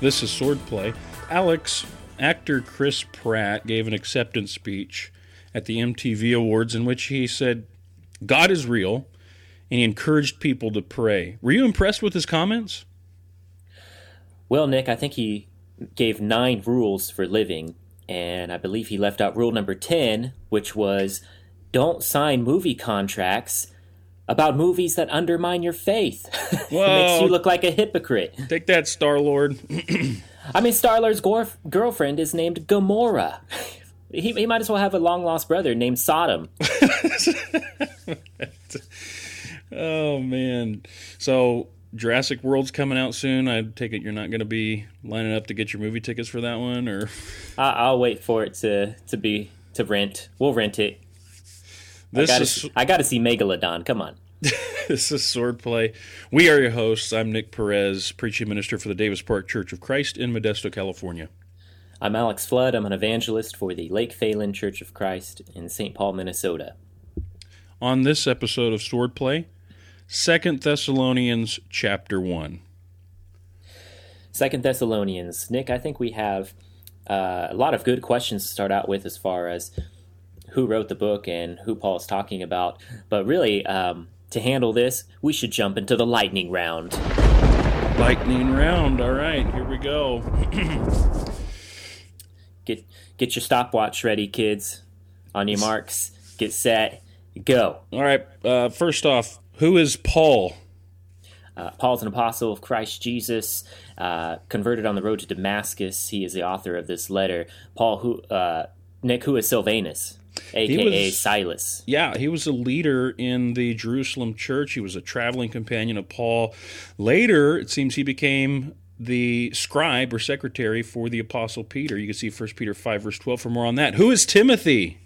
This is Swordplay. Alex, actor Chris Pratt gave an acceptance speech at the MTV Awards in which he said, God is real, and he encouraged people to pray. Were you impressed with his comments? Well, Nick, I think he gave nine rules for living, and I believe he left out rule number 10, which was don't sign movie contracts about movies that undermine your faith. it makes you look like a hypocrite. Take that, Star Lord. I mean, Star Lord's girlfriend is named Gamora. He, he might as well have a long lost brother named Sodom. oh man! So Jurassic World's coming out soon. I take it you're not going to be lining up to get your movie tickets for that one, or I, will wait for it to to be to rent. We'll rent it. This I gotta, is I got to see Megalodon. Come on. this is Swordplay. We are your hosts. I'm Nick Perez, preaching minister for the Davis Park Church of Christ in Modesto, California. I'm Alex Flood. I'm an evangelist for the Lake Phalen Church of Christ in St. Paul, Minnesota. On this episode of Swordplay, Second Thessalonians chapter 1. Second Thessalonians. Nick, I think we have uh, a lot of good questions to start out with as far as who wrote the book and who Paul is talking about. But really, um, to handle this, we should jump into the lightning round. Lightning round. All right, here we go. Get get your stopwatch ready, kids. On your marks, get set, go. All right. Uh, first off, who is Paul? Uh, Paul's an apostle of Christ Jesus, uh, converted on the road to Damascus. He is the author of this letter. Paul, who uh, Nick, who is Silvanus, aka was, Silas. Yeah, he was a leader in the Jerusalem church. He was a traveling companion of Paul. Later, it seems he became the scribe or secretary for the apostle Peter. You can see 1 Peter 5 verse 12 for more on that. Who is Timothy?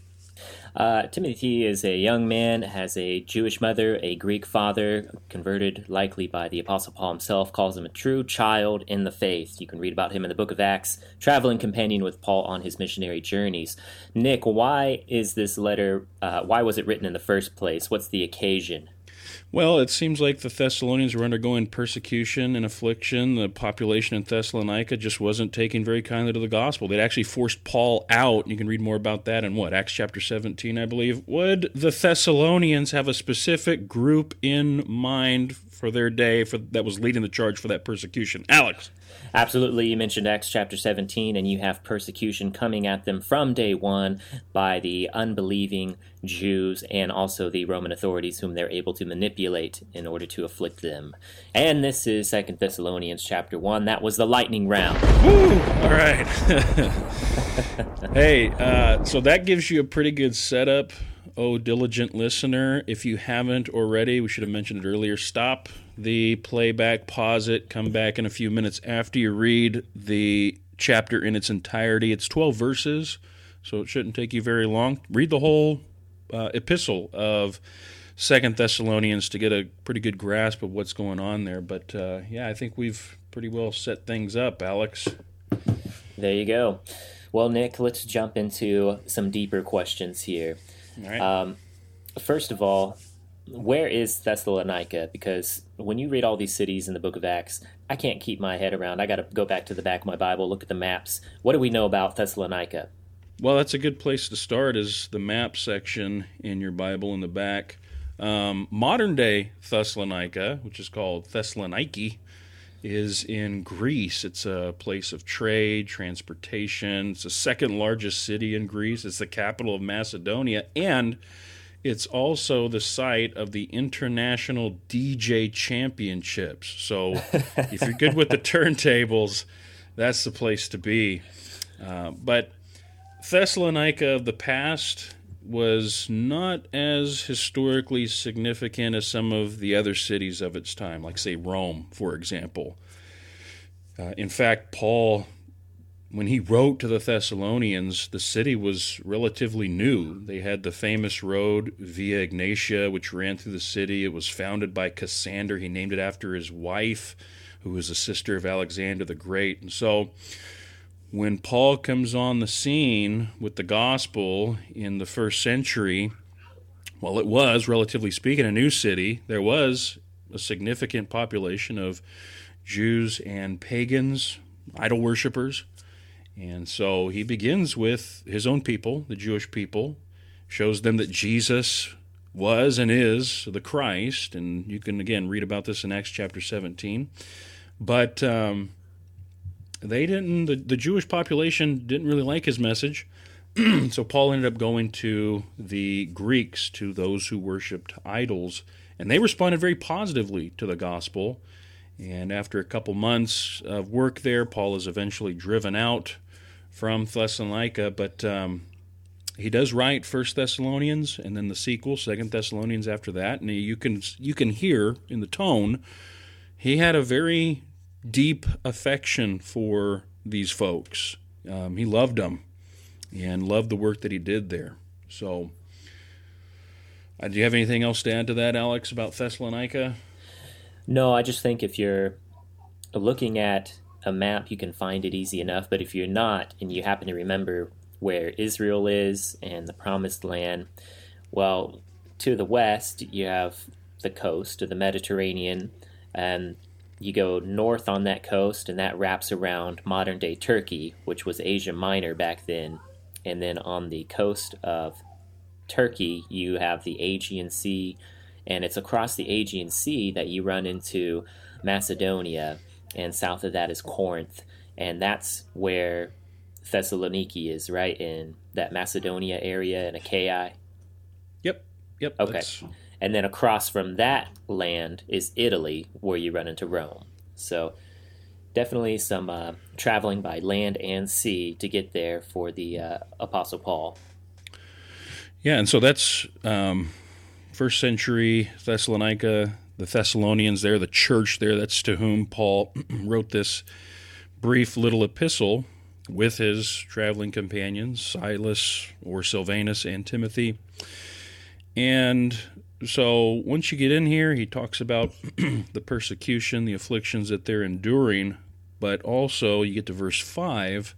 Uh, Timothy is a young man, has a Jewish mother, a Greek father, converted likely by the Apostle Paul himself, calls him a true child in the faith. You can read about him in the book of Acts, traveling companion with Paul on his missionary journeys. Nick, why is this letter, uh, why was it written in the first place? What's the occasion? Well, it seems like the Thessalonians were undergoing persecution and affliction. The population in Thessalonica just wasn't taking very kindly to the gospel. They'd actually forced Paul out. You can read more about that in what? Acts chapter 17, I believe. Would the Thessalonians have a specific group in mind for their day for that was leading the charge for that persecution? Alex. Absolutely. You mentioned Acts chapter 17, and you have persecution coming at them from day one by the unbelieving Jews and also the Roman authorities whom they're able to manipulate in order to afflict them. And this is Second Thessalonians chapter 1. That was the lightning round. Woo! All right. hey, uh, so that gives you a pretty good setup oh diligent listener, if you haven't already, we should have mentioned it earlier, stop the playback, pause it, come back in a few minutes after you read the chapter in its entirety. It's 12 verses, so it shouldn't take you very long. Read the whole uh, epistle of Second Thessalonians to get a pretty good grasp of what's going on there. But uh, yeah, I think we've pretty well set things up, Alex. There you go. Well, Nick, let's jump into some deeper questions here. All right. Um, first of all, where is Thessalonica? Because when you read all these cities in the book of Acts, I can't keep my head around. I got to go back to the back of my Bible, look at the maps. What do we know about Thessalonica? Well, that's a good place to start, is the map section in your Bible in the back. Um, modern day Thessalonica, which is called Thessaloniki, is in Greece. It's a place of trade, transportation. It's the second largest city in Greece. It's the capital of Macedonia. And it's also the site of the International DJ Championships. So if you're good with the turntables, that's the place to be. Uh, but Thessalonica of the past was not as historically significant as some of the other cities of its time, like, say, Rome, for example. Uh, in fact, Paul when he wrote to the Thessalonians, the city was relatively new. They had the famous road Via Ignatia, which ran through the city. It was founded by Cassander. He named it after his wife, who was a sister of Alexander the Great. And so, when Paul comes on the scene with the gospel in the first century, well, it was, relatively speaking, a new city. There was a significant population of Jews and pagans idol worshippers. And so he begins with his own people, the Jewish people, shows them that Jesus was and is the Christ. And you can, again, read about this in Acts chapter 17. But um, they didn't, the, the Jewish population didn't really like his message. so Paul ended up going to the Greeks, to those who worshiped idols, and they responded very positively to the gospel. And after a couple months of work there, Paul is eventually driven out from Thessalonica. But um, he does write First Thessalonians, and then the sequel, Second Thessalonians, after that. And you can you can hear in the tone he had a very deep affection for these folks. Um, he loved them and loved the work that he did there. So, uh, do you have anything else to add to that, Alex, about Thessalonica? No, I just think if you're looking at a map, you can find it easy enough. But if you're not, and you happen to remember where Israel is and the Promised Land, well, to the west, you have the coast of the Mediterranean, and you go north on that coast, and that wraps around modern day Turkey, which was Asia Minor back then. And then on the coast of Turkey, you have the Aegean Sea, and it's across the Aegean Sea that you run into Macedonia, and south of that is Corinth, and that's where Thessaloniki is, right in that Macedonia area in Achaia. Yep. Yep. Okay. And then across from that land is Italy, where you run into Rome. So definitely some uh, traveling by land and sea to get there for the uh, Apostle Paul. Yeah, and so that's um, first century Thessalonica, the Thessalonians there, the church there. That's to whom Paul wrote this brief little epistle with his traveling companions, Silas or Silvanus and Timothy. And so once you get in here, he talks about the persecution, the afflictions that they're enduring, but also you get to verse 5,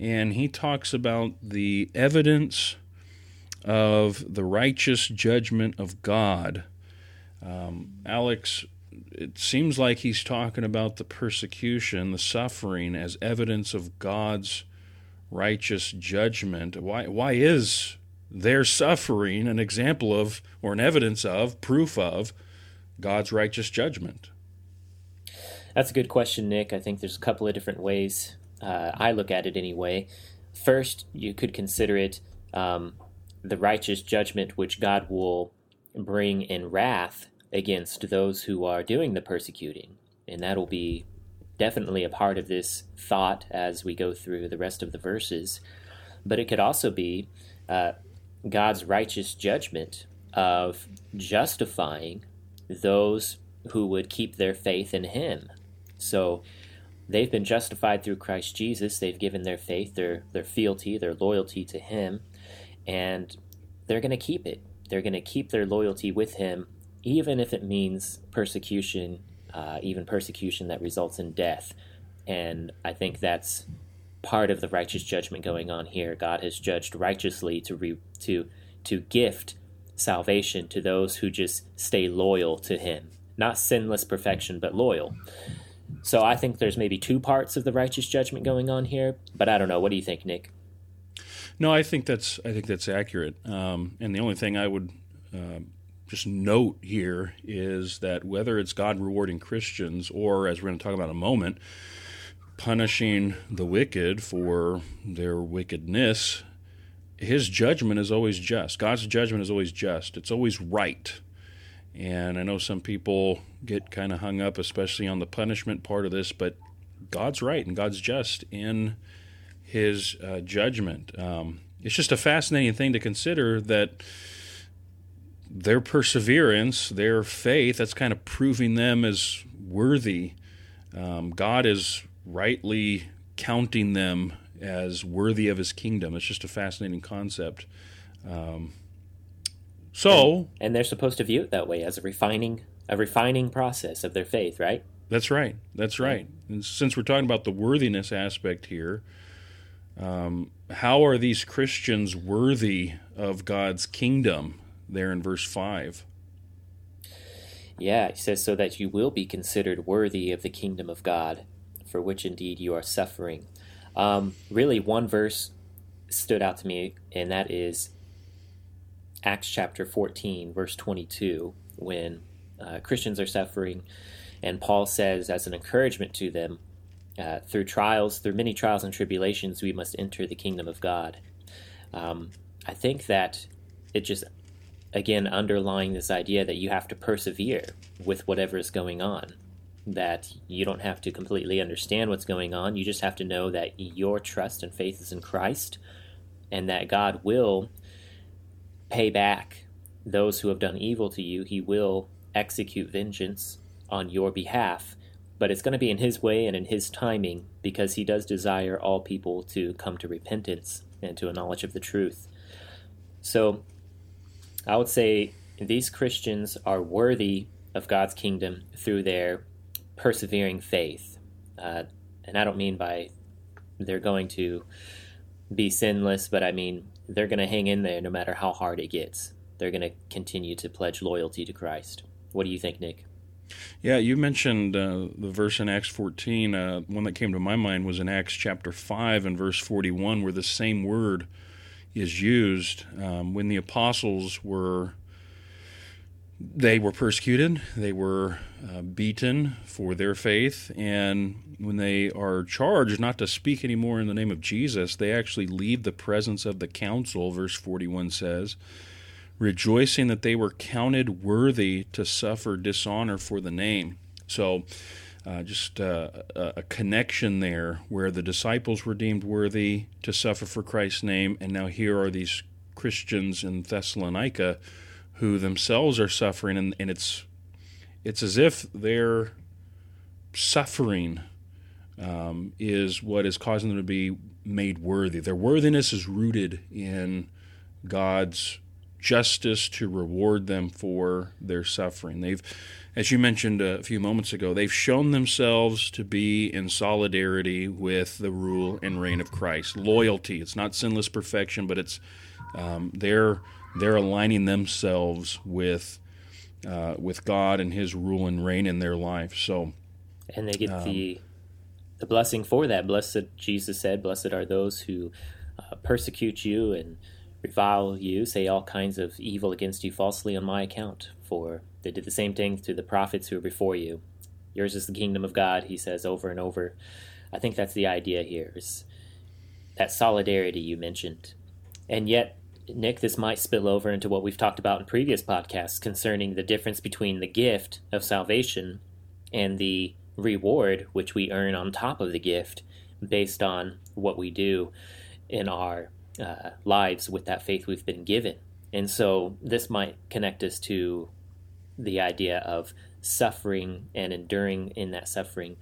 and he talks about the evidence of the righteous judgment of God. Um, Alex, it seems like he's talking about the persecution, the suffering, as evidence of God's righteous judgment. Why, why is their suffering an example of, or an evidence of, proof of God's righteous judgment? That's a good question, Nick. I think there's a couple of different ways uh, I look at it anyway. First, you could consider it um, the righteous judgment which God will bring in wrath against those who are doing the persecuting. And that'll be definitely a part of this thought as we go through the rest of the verses. But it could also be uh, God's righteous judgment of justifying those who would keep their faith in Him. So they've been justified through Christ Jesus. They've given their faith, their, their fealty, their loyalty to Him, and they're going to keep it. They're going to keep their loyalty with Him, even if it means persecution, uh, even persecution that results in death. And I think that's part of the righteous judgment going on here. God has judged righteously to re, to to gift salvation to those who just stay loyal to Him, not sinless perfection, but loyal. So I think there's maybe two parts of the righteous judgment going on here, but I don't know. What do you think, Nick? No, I think that's I think that's accurate. Um, and the only thing I would uh, just note here is that whether it's God rewarding Christians or, as we're going to talk about in a moment, punishing the wicked for their wickedness, his judgment is always just. God's judgment is always just. It's always right. And I know some people get kind of hung up, especially on the punishment part of this, but God's right and God's just in his uh, judgment. Um, it's just a fascinating thing to consider that their perseverance, their faith, that's kind of proving them as worthy. Um, God is rightly counting them as worthy of his kingdom. It's just a fascinating concept. Um, so, and, and, they're supposed to view it that way as a refining a refining process of their faith, right? That's right. That's right. And since we're talking about the worthiness aspect here, um, how are these Christians worthy of God's kingdom? There in verse five. Yeah, he says so that you will be considered worthy of the kingdom of God for which indeed you are suffering. Um, really, one verse stood out to me, and that is Acts chapter 14, verse 22, when uh, Christians are suffering, and Paul says, as an encouragement to them, uh, through trials, through many trials and tribulations, we must enter the kingdom of God. Um, I think that it just, again, underlying this idea that you have to persevere with whatever is going on. That you don't have to completely understand what's going on. You just have to know that your trust and faith is in Christ and that God will pay back those who have done evil to you. He will execute vengeance on your behalf, but it's going to be in His way and in His timing because He does desire all people to come to repentance and to a knowledge of the truth. So I would say these Christians are worthy of God's kingdom through their persevering faith. Uh, and I don't mean by they're going to be sinless, but I mean they're going to hang in there no matter how hard it gets. They're going to continue to pledge loyalty to Christ. What do you think, Nick? Yeah, you mentioned uh, the verse in Acts 14. Uh, one that came to my mind was in Acts chapter 5 and verse 41, where the same word is used um, when the apostles were they were persecuted, they were uh, beaten for their faith, and when they are charged not to speak anymore in the name of Jesus, they actually leave the presence of the council, verse 41 says, rejoicing that they were counted worthy to suffer dishonor for the name. So, uh, just uh, a connection there where the disciples were deemed worthy to suffer for Christ's name, and now here are these Christians in Thessalonica who themselves are suffering, and, and it's it's as if their suffering um, is what is causing them to be made worthy. Their worthiness is rooted in God's justice to reward them for their suffering. They've, as you mentioned a few moments ago, they've shown themselves to be in solidarity with the rule and reign of Christ. Loyalty. It's not sinless perfection, but it's um, they're they're aligning themselves with uh, with God and His rule and reign in their life. So, and they get um, the the blessing for that. Blessed Jesus said, "Blessed are those who uh, persecute you and revile you, say all kinds of evil against you falsely on my account. For they did the same thing to the prophets who were before you. Yours is the kingdom of God." He says over and over. I think that's the idea here is that solidarity you mentioned, and yet Nick, this might spill over into what we've talked about in previous podcasts concerning the difference between the gift of salvation and the reward which we earn on top of the gift based on what we do in our uh, lives with that faith we've been given. And so this might connect us to the idea of suffering and enduring in that suffering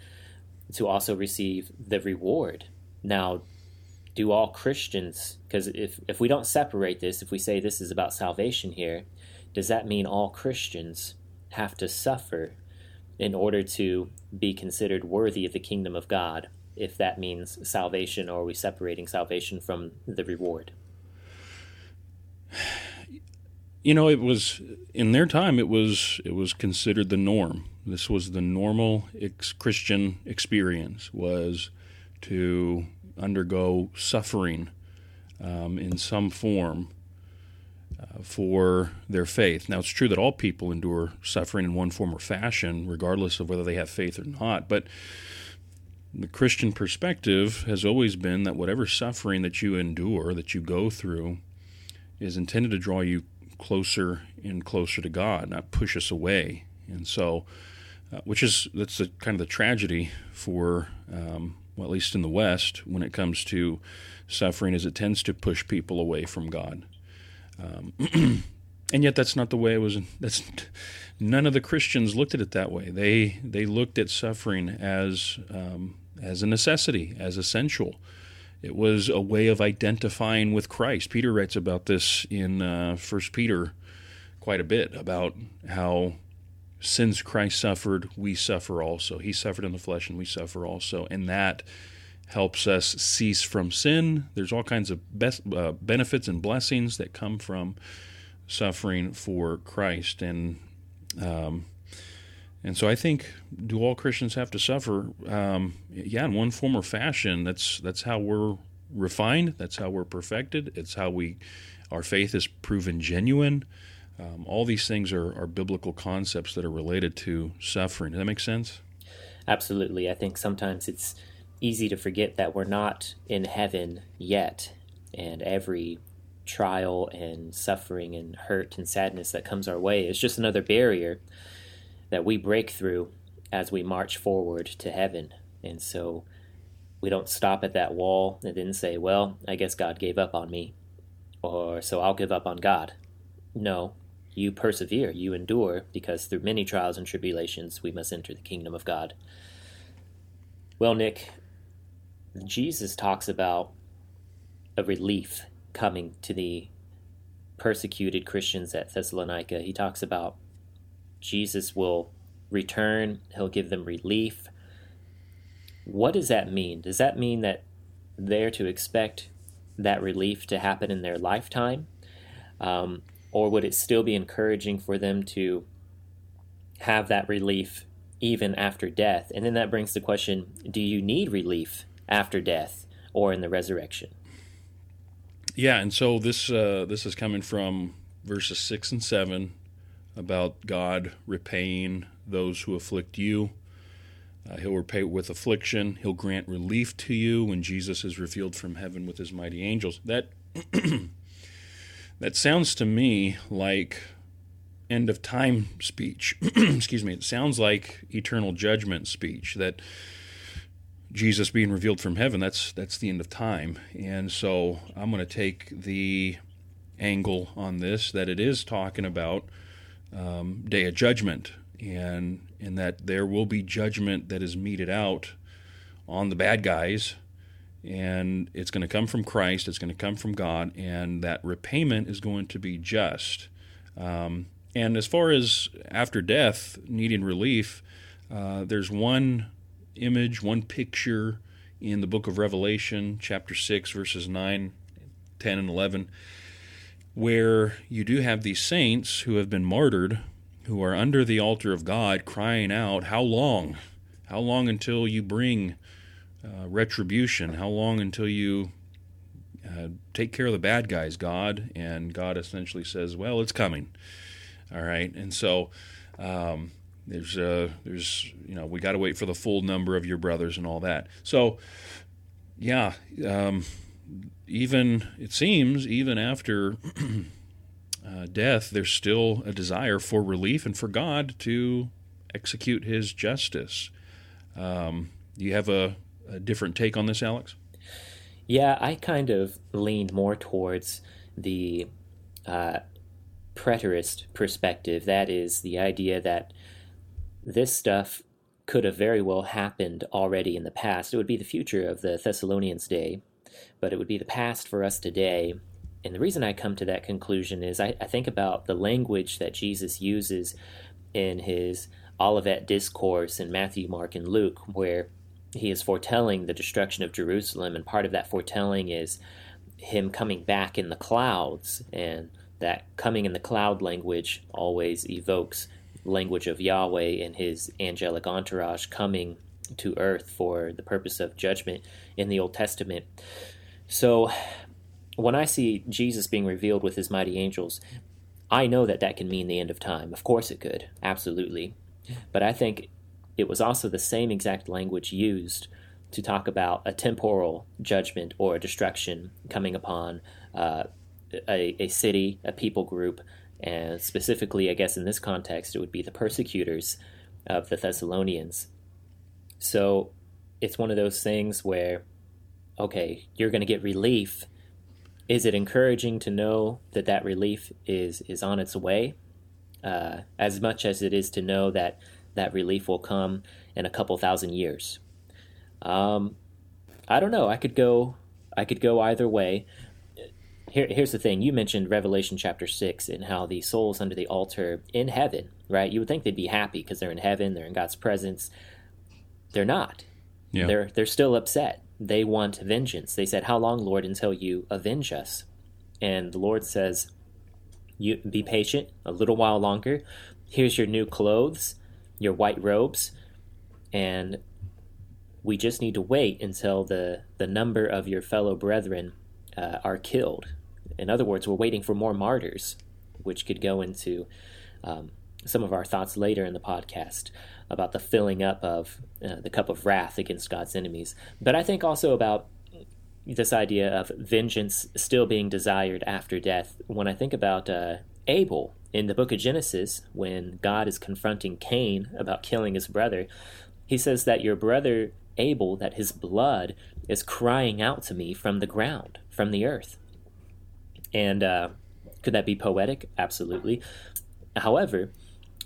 to also receive the reward. Now, do all Christians, because if, if we don't separate this, if we say this is about salvation here, does that mean all Christians have to suffer in order to be considered worthy of the kingdom of God? If that means salvation, or are we separating salvation from the reward? You know, it was in their time. It was it was considered the norm. This was the normal ex- Christian experience was to undergo suffering um, in some form uh, for their faith. Now, it's true that all people endure suffering in one form or fashion, regardless of whether they have faith or not. But the Christian perspective has always been that whatever suffering that you endure, that you go through, is intended to draw you closer and closer to God, not push us away. And so, uh, which is that's kind of the tragedy for um, well, at least in the West, when it comes to suffering, is it tends to push people away from God. Um, and yet, that's not the way it was. That's none of the Christians looked at it that way. They they looked at suffering as um, as a necessity, as essential. It was a way of identifying with Christ. Peter writes about this in uh, First Peter quite a bit about how since Christ suffered, we suffer also. He suffered in the flesh, and we suffer also. And that helps us cease from sin. There's all kinds of best, uh, benefits and blessings that come from suffering for Christ. And um, And so I think, do all Christians have to suffer? Um, yeah, in one form or fashion. That's that's how we're refined. That's how we're perfected. It's how we, our faith is proven genuine. Um, all these things are, are biblical concepts that are related to suffering. Does that make sense? Absolutely. I think sometimes it's easy to forget that we're not in heaven yet, and every trial and suffering and hurt and sadness that comes our way is just another barrier that we break through as we march forward to heaven. And so we don't stop at that wall and then say, well, I guess God gave up on me, or so I'll give up on God. No, you persevere, you endure, because through many trials and tribulations we must enter the kingdom of God. Well, Nick, Jesus talks about a relief coming to the persecuted Christians at Thessalonica. He talks about Jesus will return, he'll give them relief. What does that mean? Does that mean that they're to expect that relief to happen in their lifetime? Um, or would it still be encouraging for them to have that relief even after death? And then that brings the question do you need relief after death or in the resurrection? Yeah, and so this uh, this is coming from verses six and seven about God repaying those who afflict you. Uh, he'll repay with affliction. He'll grant relief to you when Jesus is revealed from heaven with his mighty angels. That that sounds to me like end of time speech. Excuse me. It sounds like eternal judgment speech. That Jesus being revealed from heaven, that's that's the end of time. And so I'm going to take the angle on this that it is talking about um, day of judgment, and in that there will be judgment that is meted out on the bad guys, and it's going to come from Christ, it's going to come from God, and that repayment is going to be just. Um, and as far as after death needing relief, uh, there's one image, one picture in the book of Revelation, chapter 6, verses 9, 10, and 11, where you do have these saints who have been martyred, who are under the altar of God, crying out, How long? How long until you bring uh, retribution? How long until you uh, take care of the bad guys, God? And God essentially says, Well, it's coming. All right. And so, um, there's uh, there's you know we got to wait for the full number of your brothers and all that. So yeah, um, even it seems even after uh, death, there's still a desire for relief and for God to execute His justice. Um, you have a, a different take on this, Alex? Yeah, I kind of leaned more towards the uh, preterist perspective. That is the idea that this stuff could have very well happened already in the past. It would be the future of the Thessalonians' day, but it would be the past for us today. And the reason I come to that conclusion is I, I think about the language that Jesus uses in his Olivet discourse in Matthew, Mark, and Luke, where he is foretelling the destruction of Jerusalem, and part of that foretelling is him coming back in the clouds, and that coming in the cloud language always evokes language of Yahweh and his angelic entourage coming to earth for the purpose of judgment in the Old Testament. So when I see Jesus being revealed with his mighty angels, I know that that can mean the end of time. Of course it could, absolutely. But I think it was also the same exact language used to talk about a temporal judgment or a destruction coming upon uh, a, a city, a people group, and specifically, I guess in this context, it would be the persecutors of the Thessalonians. So it's one of those things where, okay, you're going to get relief. Is it encouraging to know that that relief is is on its way? Uh, as much as it is to know that that relief will come in a couple thousand years. Um, I don't know. I could go. I could go either way here, here's the thing you mentioned revelation chapter 6 and how the souls under the altar in heaven right you would think they'd be happy because they're in heaven they're in god's presence they're not. Yeah. they're they're still upset. They want vengeance. They said how long lord until you avenge us? And the lord says you be patient a little while longer. Here's your new clothes your white robes, and we just need to wait until the, the number of your fellow brethren uh, are killed. In other words, we're waiting for more martyrs, which could go into um, some of our thoughts later in the podcast about the filling up of uh, the cup of wrath against God's enemies. But I think also about this idea of vengeance still being desired after death. When I think about uh, Abel in the book of Genesis, when God is confronting Cain about killing his brother, he says that your brother Abel, that his blood is crying out to me from the ground, from the earth. And uh, could that be poetic? Absolutely. However,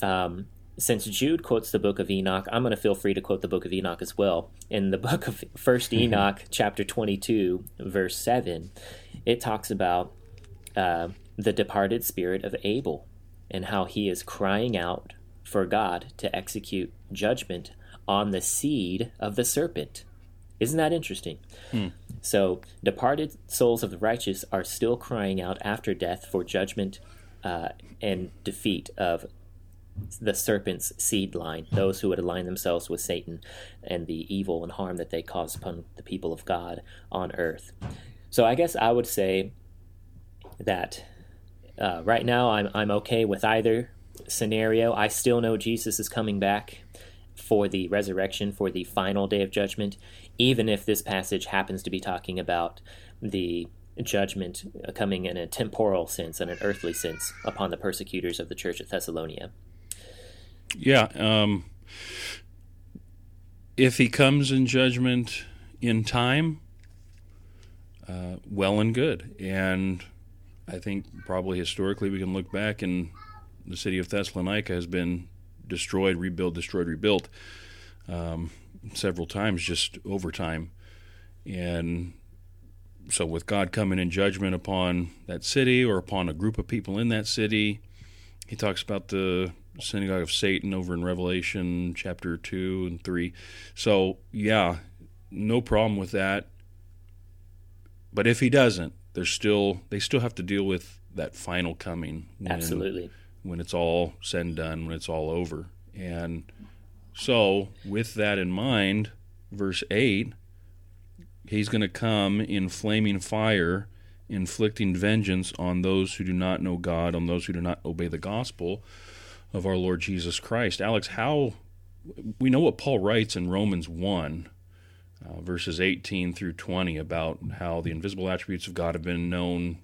um, since Jude quotes the book of Enoch, I'm going to feel free to quote the book of Enoch as well. In the book of First. Enoch, chapter 22, verse 7, it talks about uh, the departed spirit of Abel and how he is crying out for God to execute judgment on the seed of the serpent. Isn't that interesting? Hmm. So, departed souls of the righteous are still crying out after death for judgment uh, and defeat of the serpent's seed line, those who would align themselves with Satan and the evil and harm that they cause upon the people of God on earth. So I guess I would say that uh, right now I'm, I'm okay with either scenario. I still know Jesus is coming back for the resurrection, for the final day of judgment, even if this passage happens to be talking about the judgment coming in a temporal sense and an earthly sense upon the persecutors of the church at Thessalonia. Yeah. Um, if he comes in judgment in time, uh, well and good. And I think probably historically we can look back and the city of Thessalonica has been destroyed, rebuilt, destroyed, rebuilt um, several times just over time. And so, with God coming in judgment upon that city or upon a group of people in that city, he talks about the synagogue of Satan over in Revelation chapter 2 and 3. So, yeah, no problem with that. But if he doesn't, there's still they still have to deal with that final coming. When, Absolutely. When it's all said and done, when it's all over. And so, with that in mind, verse 8, he's going to come in flaming fire, inflicting vengeance on those who do not know God, on those who do not obey the gospel of our Lord Jesus Christ. Alex, how we know what Paul writes in Romans 1, uh, verses 18 through 20, about how the invisible attributes of God have been known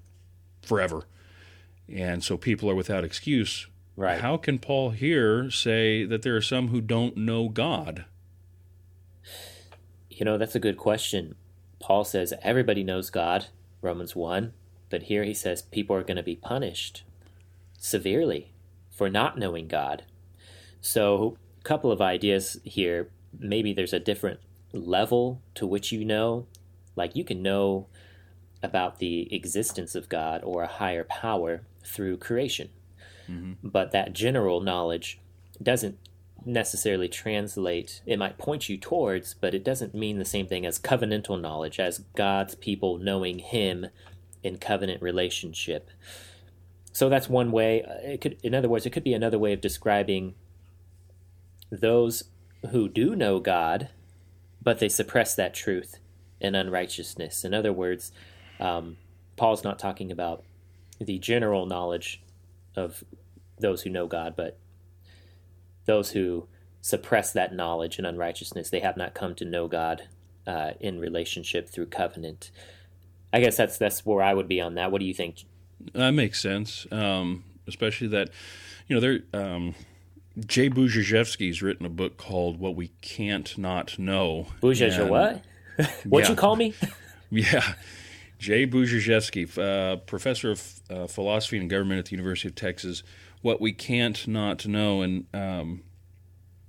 forever. And so people are without excuse. Right. How can Paul here say that there are some who don't know God? You know, that's a good question. Paul says everybody knows God, Romans 1, but here he says people are going to be punished severely for not knowing God. So, a couple of ideas here. Maybe there's a different level to which you know. Like you can know about the existence of God or a higher power through creation. Mm-hmm. But that general knowledge doesn't necessarily translate. It might point you towards, but it doesn't mean the same thing as covenantal knowledge, as God's people knowing Him in covenant relationship. So that's one way. Uh, it could, in other words, it could be another way of describing those who do know God, but they suppress that truth in unrighteousness. In other words, um, Paul's not talking about the general knowledge of those who know God, but those who suppress that knowledge in unrighteousness. They have not come to know God uh, in relationship through covenant. I guess that's that's where I would be on that. What do you think, that makes sense, um, especially that you know there. Um, Jay Budziszewski's written a book called "What We Can't Not Know." Budziszewski, what? What'd yeah. you call me? yeah, Jay Budziszewski, uh, professor of uh, philosophy and government at the University of Texas. What we can't not know, and um,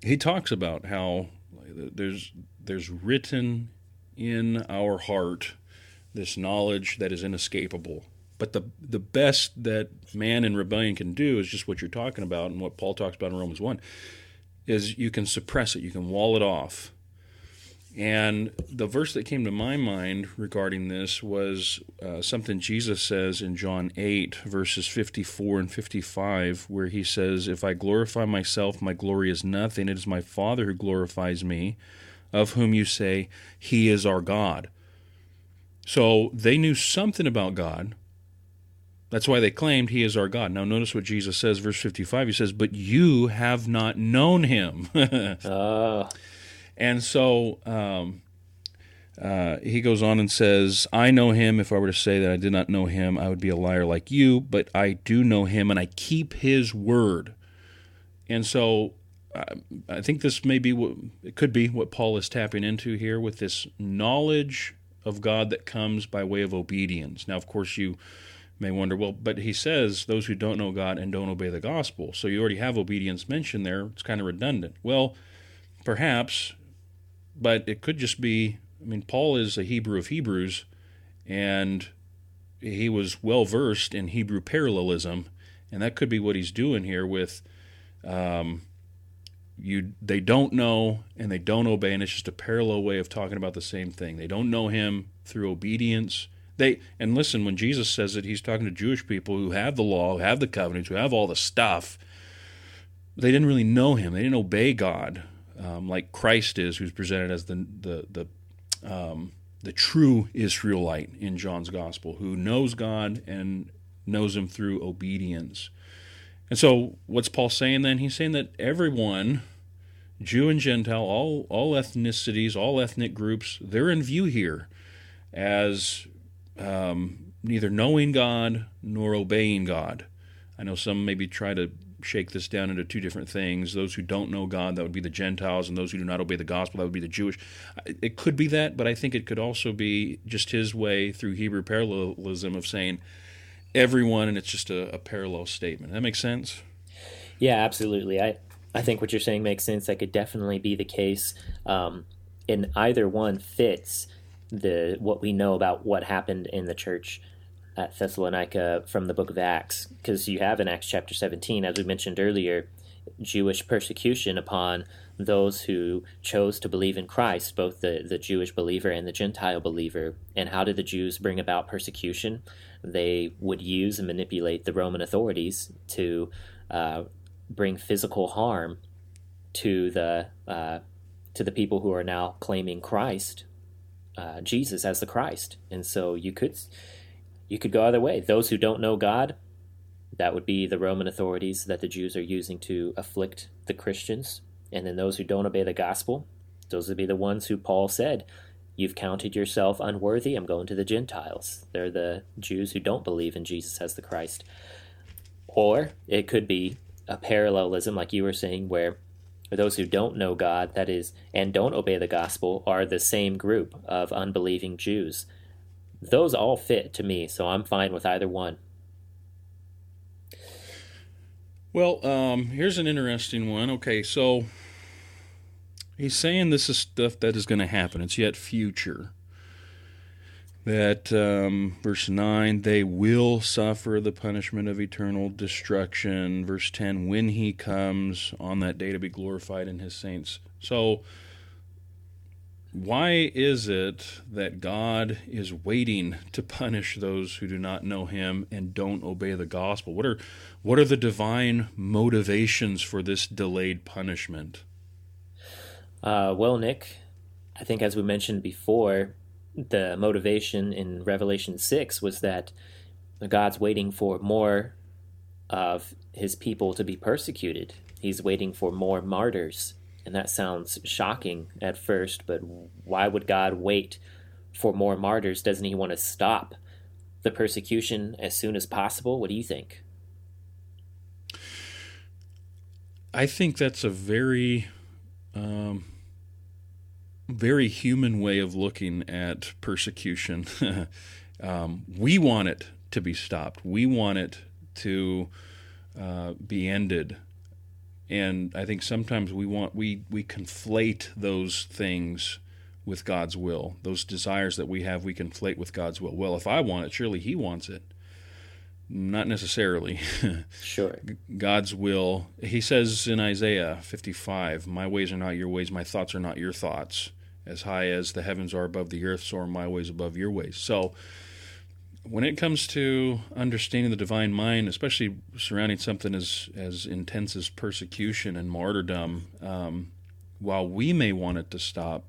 he talks about how there's there's written in our heart this knowledge that is inescapable but the the best that man in rebellion can do is just what you're talking about and what Paul talks about in Romans one, is you can suppress it, you can wall it off, And the verse that came to my mind regarding this was uh, something Jesus says in John 8, verses 54 and 55, where he says, If I glorify myself, my glory is nothing. It is my Father who glorifies me, of whom you say, He is our God. So they knew something about God. That's why they claimed He is our God. Now, notice what Jesus says, verse 55. He says, But you have not known Him. Oh, And so um, uh, he goes on and says, I know him. If I were to say that I did not know him, I would be a liar like you, but I do know him and I keep his word. And so uh, I think this may be what it could be what Paul is tapping into here with this knowledge of God that comes by way of obedience. Now, of course, you may wonder, well, but he says those who don't know God and don't obey the gospel. So you already have obedience mentioned there. It's kind of redundant. Well, perhaps but it could just be I mean, Paul is a Hebrew of Hebrews, and he was well versed in Hebrew parallelism, and that could be what he's doing here with um, you. They don't know and they don't obey, and it's just a parallel way of talking about the same thing. They don't know him through obedience. They and listen when Jesus says it, he's talking to Jewish people who have the law, who have the covenants, who have all the stuff. They didn't really know him. They didn't obey God um, like Christ is, who's presented as the the the um, the true Israelite in John's gospel, who knows God and knows Him through obedience. And so, what's Paul saying then? He's saying that everyone, Jew and Gentile, all all ethnicities, all ethnic groups, they're in view here as um, neither knowing God nor obeying God. I know some maybe try to shake this down into two different things. Those who don't know God, that would be the Gentiles, and those who do not obey the gospel, that would be the Jewish. It could be that, but I think it could also be just his way through Hebrew parallelism of saying everyone, and it's just a, a parallel statement. That makes sense? Yeah, absolutely. I, I think what you're saying makes sense. That could definitely be the case. Um, and either one fits the what we know about what happened in the church at Thessalonica from the book of Acts, because you have in Acts chapter 17, as we mentioned earlier, Jewish persecution upon those who chose to believe in Christ, both the, the Jewish believer and the Gentile believer. And how did the Jews bring about persecution? They would use and manipulate the Roman authorities to uh, bring physical harm to the uh, to the people who are now claiming Christ, uh, Jesus as the Christ. And so you could you could go either way. Those who don't know God, that would be the Roman authorities that the Jews are using to afflict the Christians. And then those who don't obey the gospel, those would be the ones who Paul said, You've counted yourself unworthy. I'm going to the Gentiles. They're the Jews who don't believe in Jesus as the Christ. Or it could be a parallelism, like you were saying, where those who don't know God, that is, and don't obey the gospel, are the same group of unbelieving Jews those all fit to me, so I'm fine with either one. Well, um, here's an interesting one. Okay, so he's saying this is stuff that is going to happen. It's yet future. That um, verse 9, they will suffer the punishment of eternal destruction. Verse 10, when he comes on that day to be glorified in his saints. So why is it that God is waiting to punish those who do not know him and don't obey the gospel? What are what are the divine motivations for this delayed punishment? Uh, well, Nick, I think as we mentioned before, the motivation in Revelation 6 was that God's waiting for more of his people to be persecuted. He's waiting for more martyrs and that sounds shocking at first, but why would God wait for more martyrs? Doesn't he want to stop the persecution as soon as possible? What do you think? I think that's a very, um, very human way of looking at persecution. um, we want it to be stopped. We want it to uh, be ended and I think sometimes we want we we conflate those things with God's will. Those desires that we have, we conflate with God's will. Well, if I want it, surely He wants it. Not necessarily. sure. God's will. He says in Isaiah 55, "My ways are not your ways, my thoughts are not your thoughts." As high as the heavens are above the earth, so are my ways above your ways. So, when it comes to understanding the divine mind, especially surrounding something as as intense as persecution and martyrdom, um, while we may want it to stop,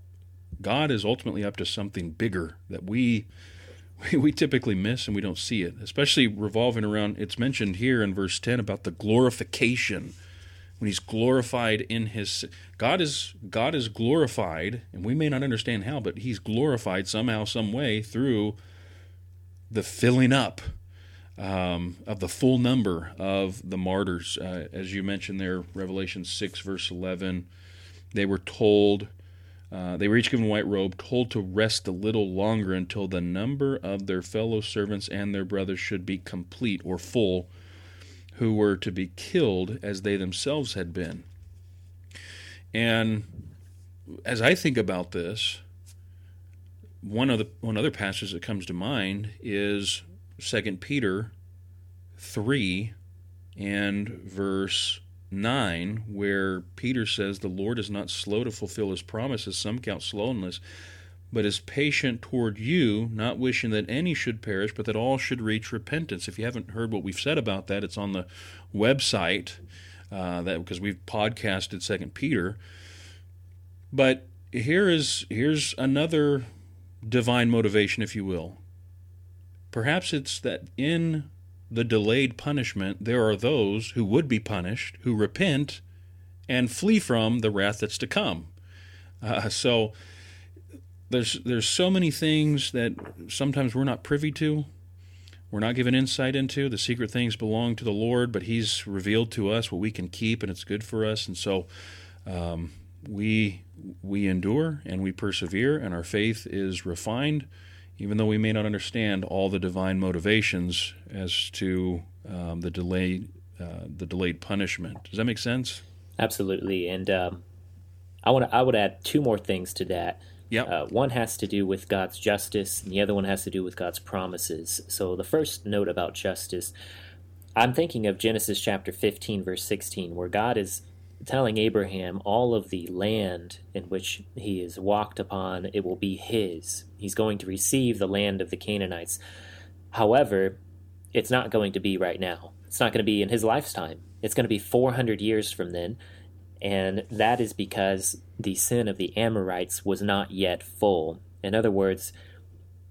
God is ultimately up to something bigger that we we typically miss and we don't see it, especially revolving around. It's mentioned here in verse 10 about the glorification. When he's glorified in his God is God is glorified, and we may not understand how, but he's glorified somehow, some way through the filling up um, of the full number of the martyrs. Uh, as you mentioned there, Revelation 6, verse 11, they were told uh, they were each given a white robe, told to rest a little longer until the number of their fellow servants and their brothers should be complete or full, who were to be killed as they themselves had been. And as I think about this, one other one other passage that comes to mind is Second Peter three and verse 9, where Peter says, The Lord is not slow to fulfill his promises, some count slowness, but is patient toward you, not wishing that any should perish, but that all should reach repentance. If you haven't heard what we've said about that, it's on the website, uh, that because we've podcasted Second Peter. But here is here's another divine motivation, if you will. Perhaps it's that in the delayed punishment, there are those who would be punished who repent and flee from the wrath that's to come. Uh, so there's there's so many things that sometimes we're not privy to. We're not given insight into. The secret things belong to the Lord, but He's revealed to us what we can keep, and it's good for us. And so um, we we endure and we persevere, and our faith is refined even though we may not understand all the divine motivations as to um, the delayed uh, the delayed punishment. Does that make sense? Absolutely, and um, I want I would add two more things to that. Yeah. Uh, one has to do with God's justice, and the other one has to do with God's promises. So the first note about justice, I'm thinking of Genesis chapter 15, verse 16, where God is telling Abraham all of the land in which he is walked upon, it will be his. He's going to receive the land of the Canaanites. However, it's not going to be right now. It's not going to be in his lifetime. It's going to be 400 years from then. And that is because the sin of the Amorites was not yet full. In other words,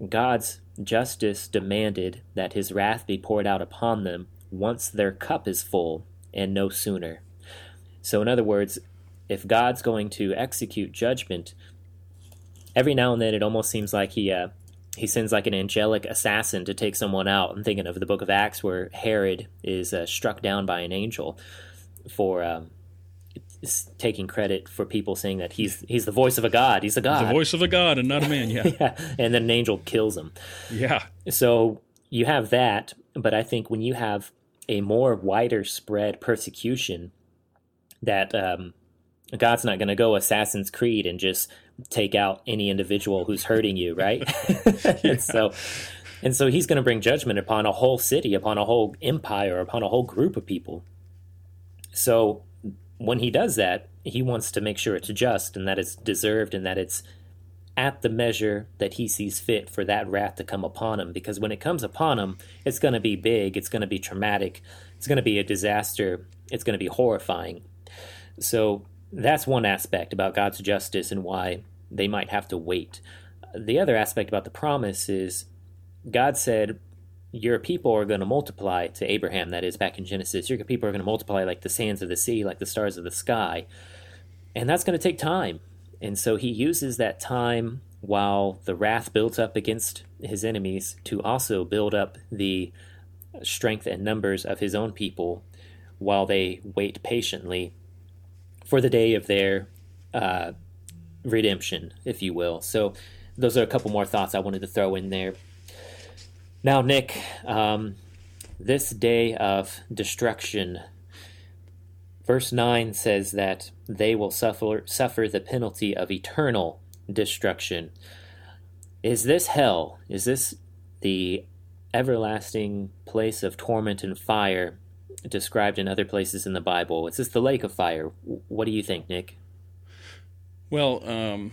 God's justice demanded that his wrath be poured out upon them once their cup is full and no sooner. So, in other words, if God's going to execute judgment, every now and then it almost seems like he uh, he sends like an angelic assassin to take someone out. I'm thinking of the Book of Acts where Herod is uh, struck down by an angel for um, taking credit for people saying that he's he's the voice of a god. He's a god. The voice of a god and not a man. Yeah. yeah. And then an angel kills him. Yeah. So you have that, but I think when you have a more wider spread persecution that um, God's not going to go Assassin's Creed and just take out any individual who's hurting you, right? and so, and so He's going to bring judgment upon a whole city, upon a whole empire, upon a whole group of people. So, when He does that, He wants to make sure it's just and that it's deserved and that it's at the measure that He sees fit for that wrath to come upon Him. Because when it comes upon Him, it's going to be big, it's going to be traumatic, it's going to be a disaster, it's going to be horrifying. So that's one aspect about God's justice and why they might have to wait. The other aspect about the promise is God said, Your people are going to multiply to Abraham, that is, back in Genesis. Your people are going to multiply like the sands of the sea, like the stars of the sky. And that's going to take time. And so he uses that time while the wrath builds up against his enemies to also build up the strength and numbers of his own people while they wait patiently for the day of their uh, redemption, if you will. So, those are a couple more thoughts I wanted to throw in there. Now, Nick, um, this day of destruction, verse 9 says that they will suffer, suffer the penalty of eternal destruction. Is this hell? Is this the everlasting place of torment and fire described in other places in the Bible. Is this the lake of fire. What do you think, Nick? Well, um,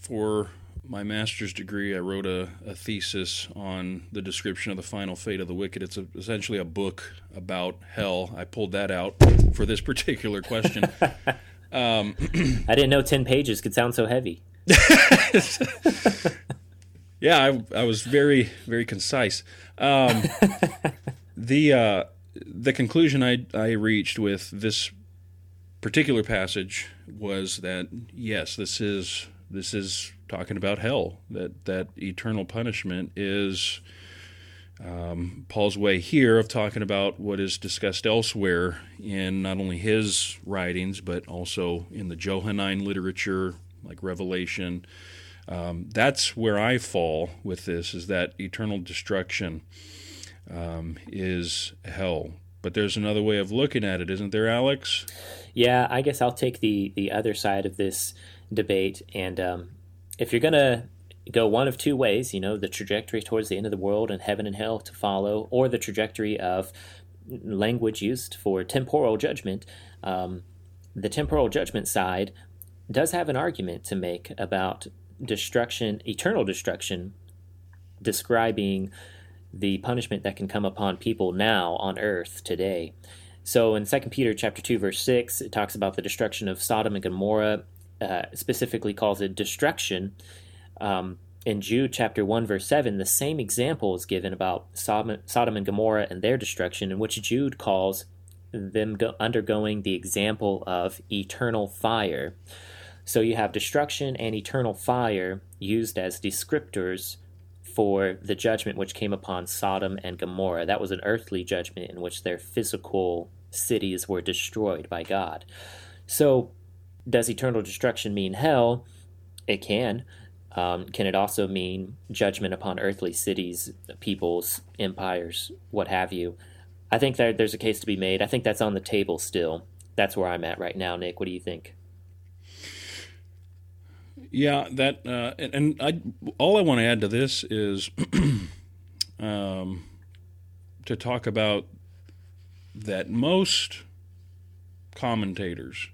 for my master's degree, I wrote a, a, thesis on the description of the final fate of the wicked. It's a, essentially a book about hell. I pulled that out for this particular question. um, I didn't know 10 pages could sound so heavy. yeah, I, I, was very, very concise. Um, the, uh, the conclusion I, I reached with this particular passage was that, yes, this is, this is talking about hell. That that eternal punishment is um, Paul's way here of talking about what is discussed elsewhere in not only his writings but also in the Johannine literature, like Revelation. Um, that's where I fall with this: is that eternal destruction um, is hell. But there's another way of looking at it, isn't there, Alex? Yeah, I guess I'll take the the other side of this debate and um, if you're going to go one of two ways, you know, the trajectory towards the end of the world and heaven and hell to follow, or the trajectory of language used for temporal judgment, um, the temporal judgment side does have an argument to make about destruction, eternal destruction, describing the punishment that can come upon people now on earth today. So in 2 Peter chapter 2 verse 6 it talks about the destruction of Sodom and Gomorrah uh, specifically calls it destruction. Um, in Jude chapter 1, verse 7, the same example is given about Sodom, Sodom and Gomorrah and their destruction, in which Jude calls them go- undergoing the example of eternal fire. So you have destruction and eternal fire used as descriptors for the judgment which came upon Sodom and Gomorrah. That was an earthly judgment in which their physical cities were destroyed by God. So does eternal destruction mean hell? It can. Um, can it also mean judgment upon earthly cities, peoples, empires, what have you? I think there's a case to be made. I think that's on the table still. That's where I'm at right now, Nick. What do you think? Yeah, that uh, and, and, I all I want to add to this is um, to talk about that most commentators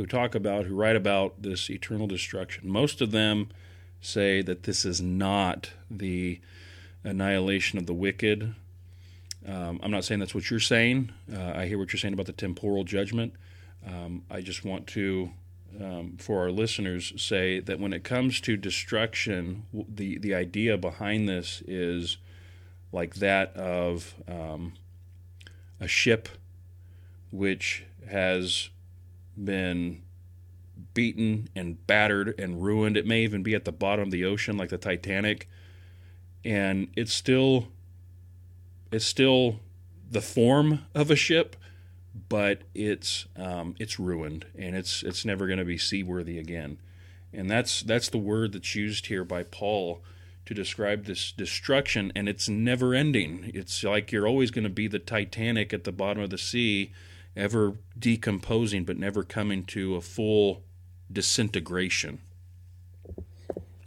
who talk about, who write about this eternal destruction. Most of them say that this is not the annihilation of the wicked. Um, I'm not saying that's what you're saying. Uh, I hear what you're saying about the temporal judgment. Um, I just want to, um, for our listeners, say that when it comes to destruction, the the idea behind this is like that of um, a ship which has been beaten and battered and ruined. It may even be at the bottom of the ocean like the Titanic. And it's still it's still the form of a ship, but it's um, it's ruined and it's it's never going to be seaworthy again. And that's that's the word that's used here by Paul to describe this destruction and it's never ending. It's like you're always going to be the Titanic at the bottom of the sea ever decomposing but never coming to a full disintegration.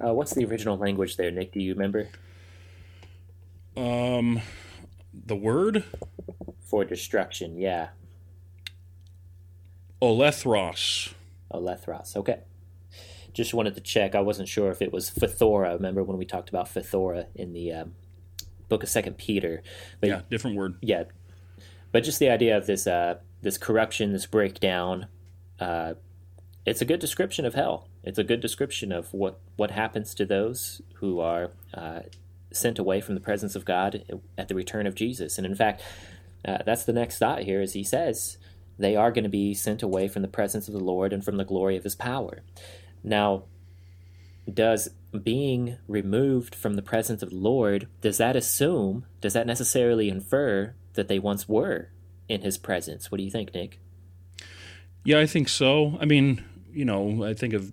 Uh, what's the original language there, Nick? Do you remember? Um, the word for destruction, yeah. Olethros. Olethros. Okay. Just wanted to check. I wasn't sure if it was Phthora. Remember when we talked about Phthora in the um, book of Second Peter? But, yeah, different word. Yeah, but just the idea of this uh, this corruption, this breakdown. Uh, it's a good description of hell. It's a good description of what, what happens to those who are uh, sent away from the presence of God at the return of Jesus. And in fact, uh, that's the next thought here, as he says, they are going to be sent away from the presence of the Lord and from the glory of his power. Now, does being removed from the presence of the Lord, does that assume, does that necessarily infer that they once were in his presence. What do you think, Nick? Yeah, I think so. I mean, you know, I think of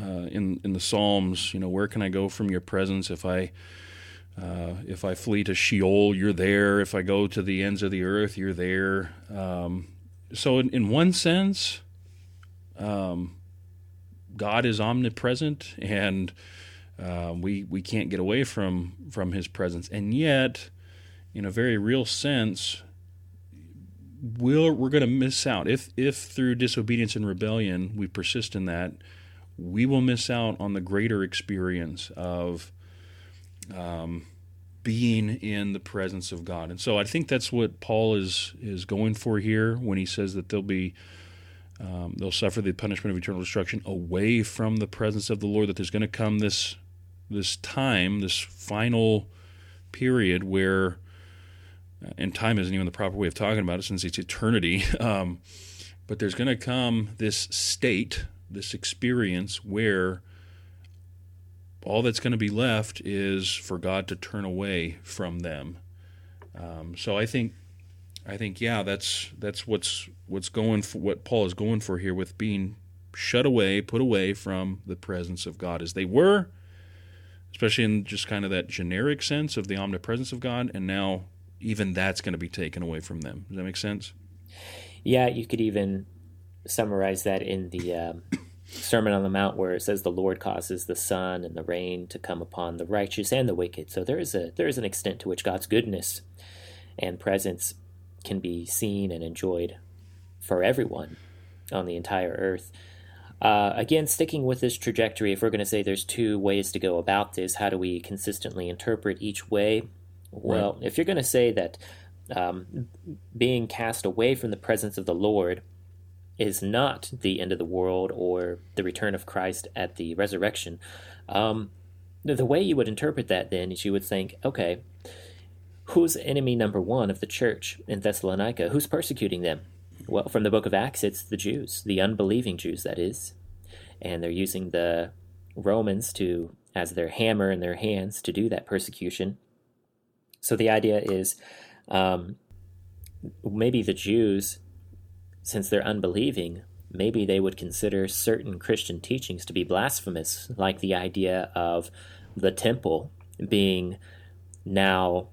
uh, in in the Psalms, you know, where can I go from your presence if I uh, if I flee to Sheol, you're there. If I go to the ends of the earth, you're there. Um, so, in, in, one sense, um, God is omnipresent, and uh, we we can't get away from from His presence. And yet, in a very real sense, we'll, we're going to miss out if if through disobedience and rebellion we persist in that we will miss out on the greater experience of um, being in the presence of God. And so I think that's what Paul is is going for here when he says that they'll be um, they'll suffer the punishment of eternal destruction away from the presence of the Lord. That there's going to come this this time, this final period where, and time isn't even the proper way of talking about it since it's eternity. Um, but there's going to come this state, this experience where all that's going to be left is for God to turn away from them. Um, so I think, I think, yeah, that's that's what's what's going for what Paul is going for here with being shut away, put away from the presence of God, as they were, especially in just kind of that generic sense of the omnipresence of God, and now even that's going to be taken away from them. Does that make sense? Yeah, you could even summarize that in the um, Sermon on the Mount, where it says the Lord causes the sun and the rain to come upon the righteous and the wicked. So there is a there is an extent to which God's goodness and presence can be seen and enjoyed for everyone on the entire earth. Uh, again, sticking with this trajectory, if we're going to say there's two ways to go about this, how do we consistently interpret each way? Well, if you're going to say that um, being cast away from the presence of the Lord is not the end of the world or the return of Christ at the resurrection, um, the way you would interpret that then is you would think, okay, who's enemy number one of the church in Thessalonica? Who's persecuting them? Well, from the book of Acts, it's the Jews, the unbelieving Jews, that is. And they're using the Romans to as their hammer in their hands to do that persecution. So the idea is um, maybe the Jews since they're unbelieving, maybe they would consider certain Christian teachings to be blasphemous, like the idea of the temple being now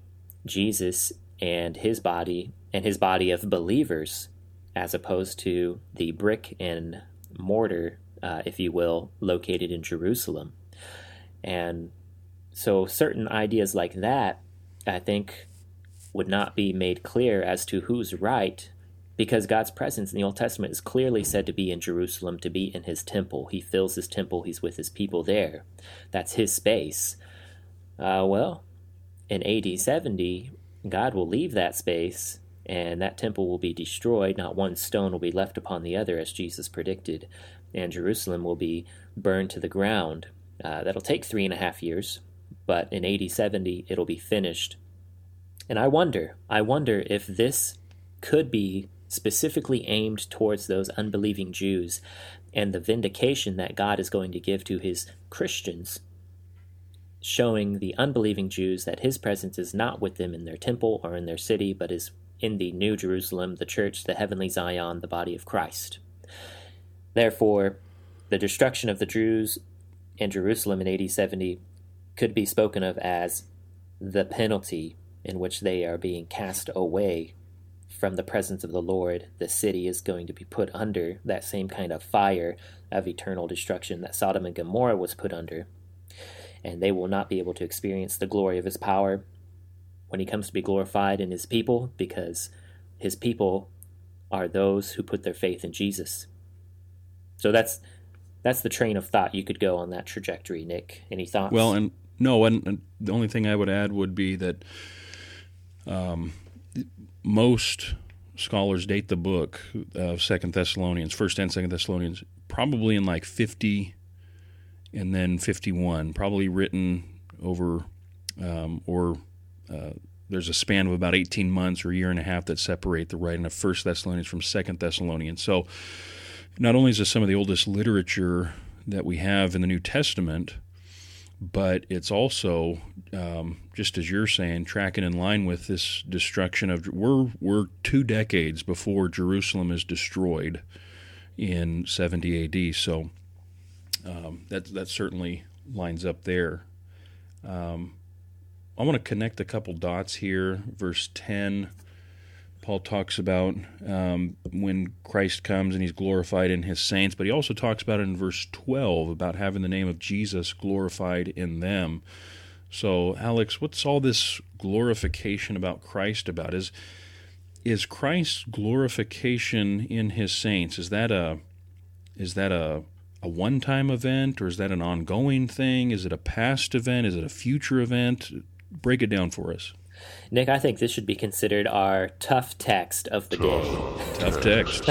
Jesus and his body and his body of believers, as opposed to the brick and mortar, uh, if you will, located in Jerusalem. And so certain ideas like that, I think, would not be made clear as to who's right because God's presence in the Old Testament is clearly said to be in Jerusalem, to be in his temple. He fills his temple, he's with his people there. That's his space. Uh, well, in AD 70, God will leave that space and that temple will be destroyed. Not one stone will be left upon the other, as Jesus predicted, and Jerusalem will be burned to the ground. Uh, that'll take three and a half years, but in AD 70, it'll be finished. And I wonder, I wonder if this could be specifically aimed towards those unbelieving Jews and the vindication that God is going to give to his Christians, showing the unbelieving Jews that his presence is not with them in their temple or in their city, but is in the New Jerusalem, the church, the heavenly Zion, the body of Christ. Therefore, the destruction of the Jews in Jerusalem in AD 70 could be spoken of as the penalty in which they are being cast away from the presence of the Lord, the city is going to be put under that same kind of fire of eternal destruction that Sodom and Gomorrah was put under. And they will not be able to experience the glory of his power when he comes to be glorified in his people, because his people are those who put their faith in Jesus. So that's that's the train of thought you could go on that trajectory, Nick. Any thoughts? Well, and no, and, the only thing I would add would be that um, most scholars date the book of Second Thessalonians, First and Second Thessalonians, probably in like fifty, and then fifty-one, probably written over, um, or uh, there's a span of about eighteen months or a year and a half that separate the writing of First Thessalonians from Second Thessalonians. So, not only is this some of the oldest literature that we have in the New Testament, but it's also um, just as you're saying, tracking in line with this destruction of we're we're two decades before Jerusalem is destroyed in 70 A.D. So um, that that certainly lines up there. Um, I want to connect a couple dots here. Verse 10 Paul talks about um, when Christ comes and he's glorified in his saints, but he also talks about it in verse 12 about having the name of Jesus glorified in them. So, Alex, what's all this glorification about Christ about? Is is Christ's glorification in his saints? Is that a is that a a one time event or is that an ongoing thing? Is it a past event? Is it a future event? Break it down for us. Nick, I think this should be considered our tough text of the day. Tough text.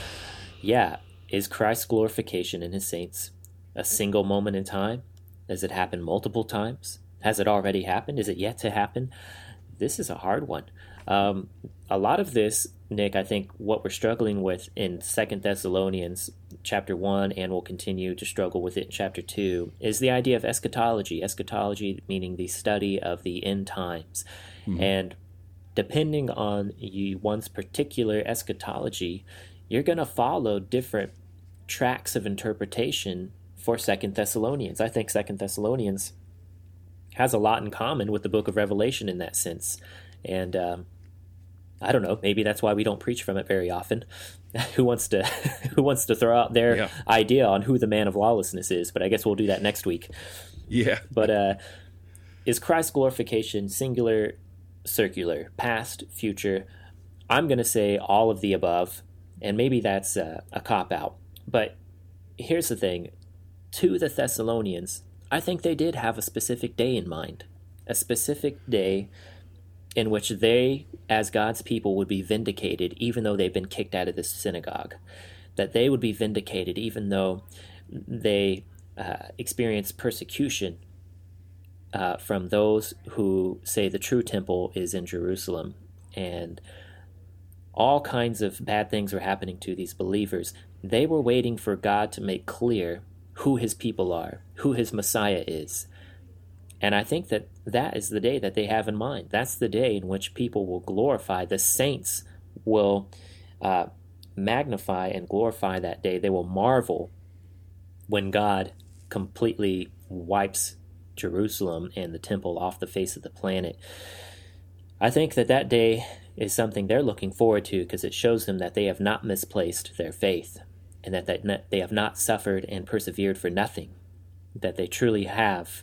yeah. Is Christ's glorification in his saints a single moment in time? Does it happen multiple times? Has it already happened? Is it yet to happen? This is a hard one. Um, a lot of this, Nick, I think what we're struggling with in Second Thessalonians chapter one, and we'll continue to struggle with it in chapter two, is the idea of eschatology. Eschatology meaning the study of the end times, mm-hmm. and depending on you one's particular eschatology, you're going to follow different tracks of interpretation for Second Thessalonians. I think Second Thessalonians has a lot in common with the Book of Revelation in that sense, and um, I don't know. Maybe that's why we don't preach from it very often. who wants to Who wants to throw out their yeah. idea on who the man of lawlessness is? But I guess we'll do that next week. Yeah. But uh, is Christ's glorification singular, circular, past, future? I'm going to say all of the above, and maybe that's uh, a cop out. But here's the thing: to the Thessalonians, I think they did have a specific day in mind, a specific day in which they, as God's people, would be vindicated even though they've been kicked out of this synagogue. That they would be vindicated even though they uh, experience persecution uh, from those who say the true temple is in Jerusalem. And all kinds of bad things were happening to these believers. They were waiting for God to make clear who his people are, who his Messiah is. And I think that that is the day that they have in mind. That's the day in which people will glorify. The saints will uh, magnify and glorify that day. They will marvel when God completely wipes Jerusalem and the temple off the face of the planet. I think that that day is something they're looking forward to because it shows them that they have not misplaced their faith and that they have not suffered and persevered for nothing, that they truly have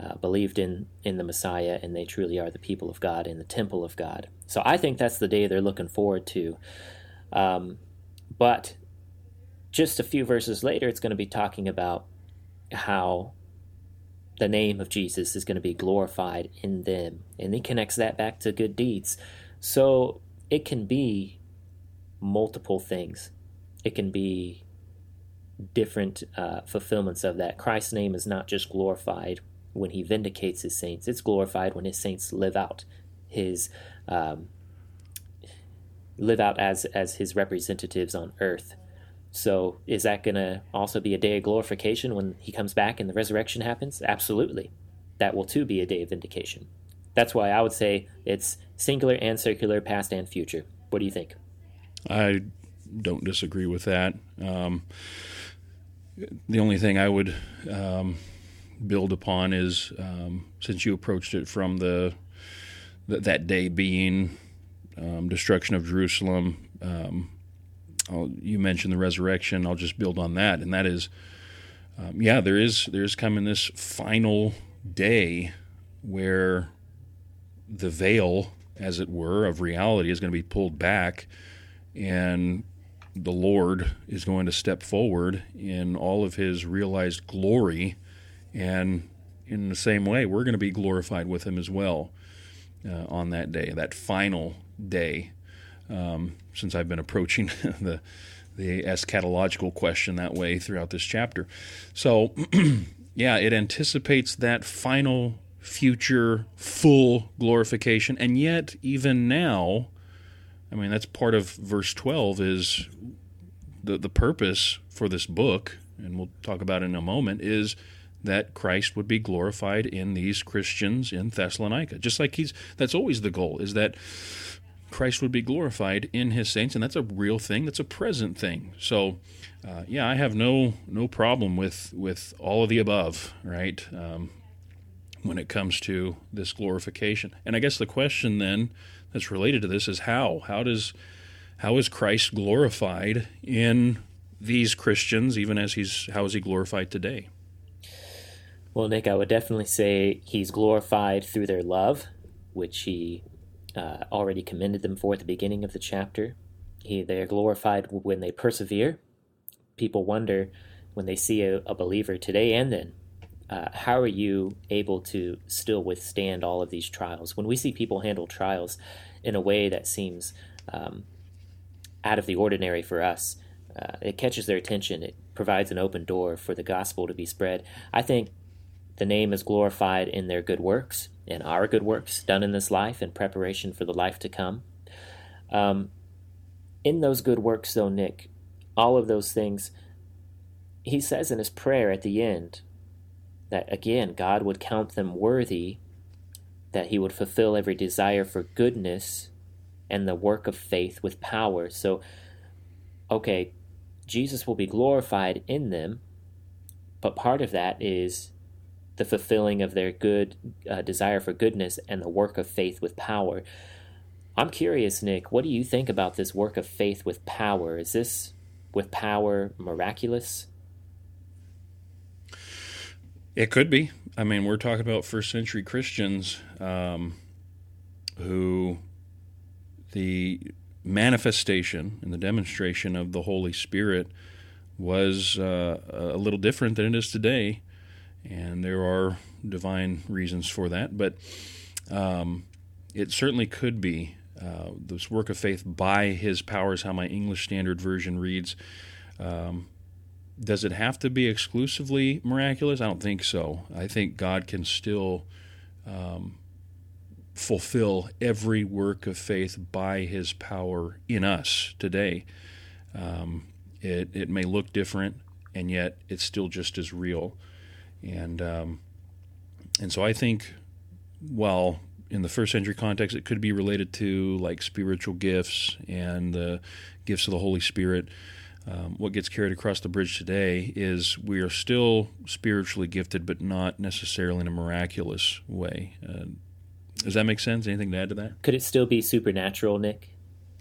uh, believed in in the Messiah, and they truly are the people of God in the temple of God. So I think that's the day they're looking forward to. Um, but just a few verses later, it's going to be talking about how the name of Jesus is going to be glorified in them, and he connects that back to good deeds. So it can be multiple things. It can be different uh, fulfillments of that. Christ's name is not just glorified when he vindicates his saints. It's glorified when his saints live out his um, live out as as his representatives on earth. So is that going to also be a day of glorification when he comes back and the resurrection happens? Absolutely. That will too be a day of vindication. That's why I would say it's singular and circular, past and future. What do you think? I don't disagree with that. Um, the only thing I would um, build upon is um, since you approached it from the, the that day being um, destruction of Jerusalem. Um, you mentioned the resurrection. I'll just build on that, and that is, um, yeah, there is there is coming this final day where the veil, as it were, of reality is going to be pulled back, and the Lord is going to step forward in all of His realized glory and in the same way, we're going to be glorified with him as well uh, on that day, that final day. Um, since I've been approaching the the eschatological question that way throughout this chapter, so yeah, it anticipates that final future full glorification, and yet even now, I mean that's part of verse twelve is the the purpose for this book, and we'll talk about in a moment is that Christ would be glorified in these Christians in Thessalonica. Just like he's that's always the goal is that Christ would be glorified in his saints and that's a real thing, that's a present thing. So uh, yeah, I have no no problem with with all of the above, right? Um, when it comes to this glorification. And I guess the question then that's related to this is how? How does how is Christ glorified in these Christians even as he's how is he glorified today? Well, Nick, I would definitely say he's glorified through their love, which he uh, already commended them for at the beginning of the chapter. He, they are glorified when they persevere. People wonder, when they see a, a believer today and then, uh, how are you able to still withstand all of these trials? When we see people handle trials in a way that seems um, out of the ordinary for us, uh, it catches their attention. It provides an open door for the gospel to be spread. I think the name is glorified in their good works, in our good works done in this life in preparation for the life to come. Um, in those good works, though, Nick, all of those things, he says in his prayer at the end that, again, God would count them worthy, that he would fulfill every desire for goodness and the work of faith with power. So, okay, Jesus will be glorified in them, but part of that is the fulfilling of their good uh, desire for goodness and the work of faith with power. I'm curious, Nick, what do you think about this work of faith with power? Is this with power miraculous? It could be. I mean, we're talking about first century Christians um, who the manifestation and the demonstration of the Holy Spirit was uh, a little different than it is today. And there are divine reasons for that. But um, it certainly could be uh, this work of faith by his powers, how my English Standard Version reads. Um, does it have to be exclusively miraculous? I don't think so. I think God can still um, fulfill every work of faith by his power in us today. Um, it, it may look different, and yet it's still just as real. And, um, and so I think, well, in the first century context, it could be related to like spiritual gifts and the gifts of the Holy Spirit. Um, what gets carried across the bridge today is we are still spiritually gifted, but not necessarily in a miraculous way. Uh, does that make sense? Anything to add to that? Could it still be supernatural, Nick?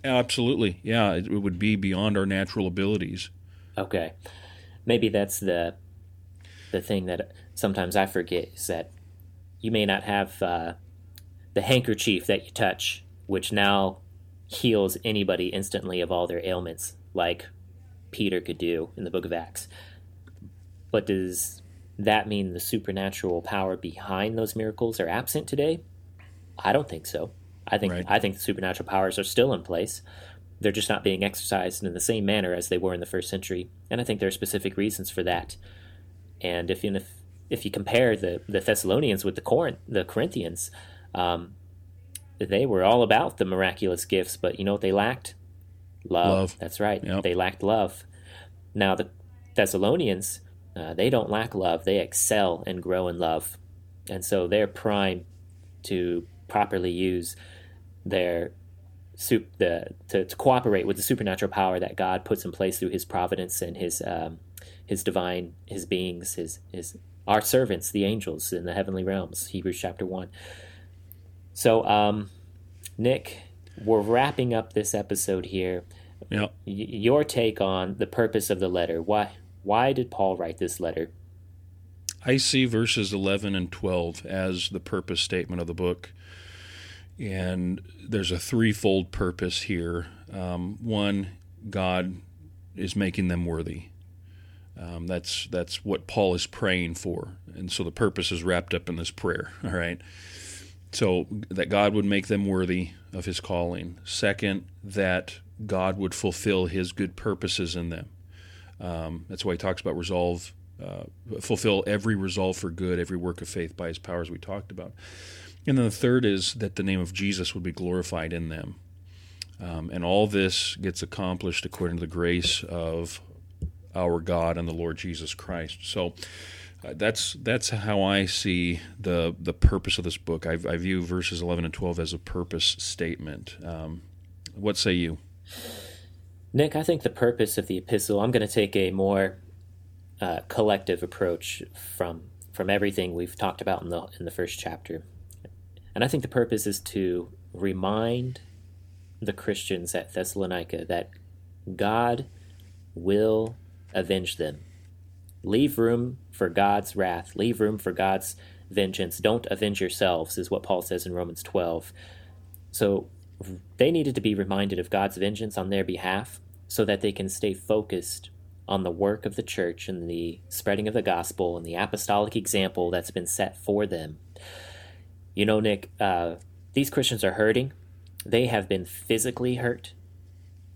Absolutely. Yeah, it, it would be beyond our natural abilities. Okay. Maybe that's the the thing that sometimes I forget is that you may not have uh, the handkerchief that you touch, which now heals anybody instantly of all their ailments, like Peter could do in the book of Acts. But does that mean the supernatural power behind those miracles are absent today? I don't think so. I think right. I think the supernatural powers are still in place. They're just not being exercised in the same manner as they were in the first century, and I think there are specific reasons for that. And if you if, if you compare the, the Thessalonians with the Corinth the Corinthians, um, they were all about the miraculous gifts, but you know what they lacked? Love. love. That's right. Yep. They lacked love. Now the Thessalonians, uh, they don't lack love. They excel and grow in love, and so they're prime to properly use their soup the to, to, cooperate with the supernatural power that God puts in place through His providence and His um, His divine His beings His His our servants the angels in the heavenly realms Hebrews chapter one. So, um, Nick, we're wrapping up this episode here. Yep. Y- your take on the purpose of the letter? Why why did Paul write this letter? I see verses 11 and 12 as the purpose statement of the book. And there's a threefold purpose here. Um, one, God is making them worthy. Um, that's that's what Paul is praying for, and so the purpose is wrapped up in this prayer. All right, so that God would make them worthy of His calling. Second, that God would fulfill His good purposes in them. Um, that's why he talks about resolve, uh, fulfill every resolve for good, every work of faith by His powers we talked about. And then the third is that the name of Jesus would be glorified in them. Um, and all this gets accomplished according to the grace of our God and the Lord Jesus Christ. So uh, that's that's how I see the the purpose of this book. I, I view verses eleven and twelve as a purpose statement. Um, what say you, Nick? I think the purpose of the epistle. I'm going to take a more uh, collective approach from from everything we've talked about in the in the first chapter. And I think the purpose is to remind the Christians at Thessalonica that God will avenge them. Leave room for God's wrath, leave room for God's vengeance. Don't avenge yourselves, is what Paul says in Romans 12. So they needed to be reminded of God's vengeance on their behalf so that they can stay focused on the work of the church and the spreading of the gospel and the apostolic example that's been set for them. You know, Nick, uh, these Christians are hurting. They have been physically hurt,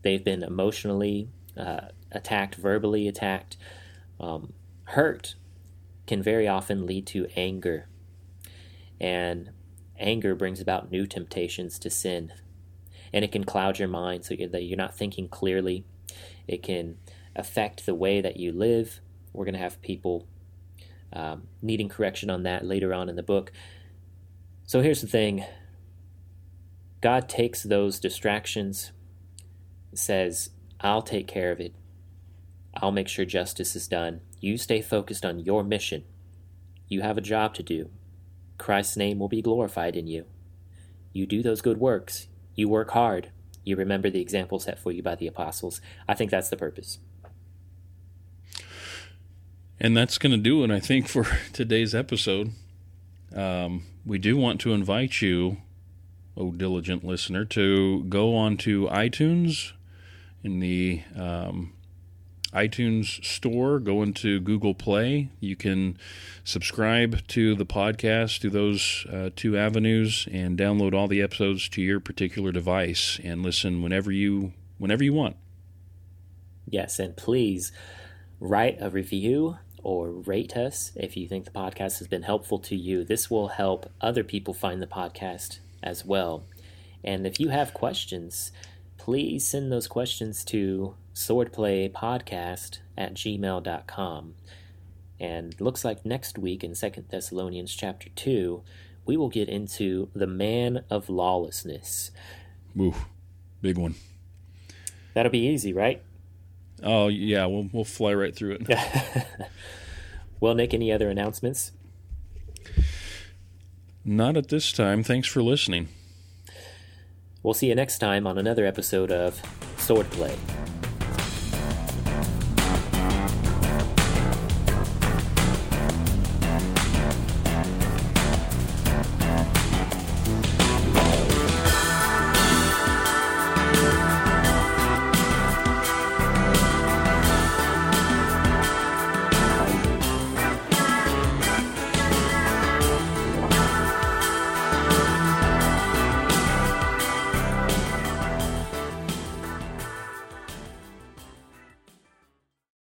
they've been emotionally uh, attacked, verbally attacked. Um, hurt can very often lead to anger. And anger brings about new temptations to sin. And it can cloud your mind so that you're not thinking clearly. It can affect the way that you live. We're going to have people um, needing correction on that later on in the book. So here's the thing God takes those distractions, says, I'll take care of it. I'll make sure justice is done. You stay focused on your mission. You have a job to do. Christ's name will be glorified in you. You do those good works. You work hard. You remember the example set for you by the apostles. I think that's the purpose. And that's going to do it, I think, for today's episode. Um, we do want to invite you, oh diligent listener, to go on to iTunes in the um, iTunes store, go into Google Play. You can subscribe to the podcast through those uh, two avenues and download all the episodes to your particular device and listen whenever you whenever you want. Yes, and please write a review or rate us if you think the podcast has been helpful to you. This will help other people find the podcast as well. And if you have questions, please send those questions to swordplaypodcast at gmail.com. And looks like next week in Second Thessalonians chapter 2, we will get into the man of lawlessness. Ooh, big one. That'll be easy, right? Oh yeah, we'll we'll fly right through it. well, Nick, any other announcements? Not at this time. Thanks for listening. We'll see you next time on another episode of Swordplay.